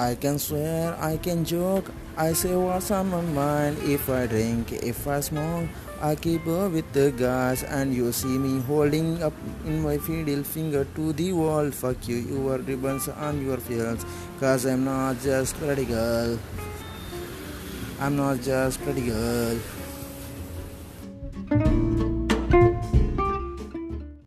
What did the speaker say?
I can swear, I can joke, I say what's on my mind. If I drink, if I smoke, I keep up with the guys, and you see me holding up in my fiddle finger to the wall. Fuck you, your ribbons on your fields, cause I'm not just pretty girl. I'm not just pretty girl.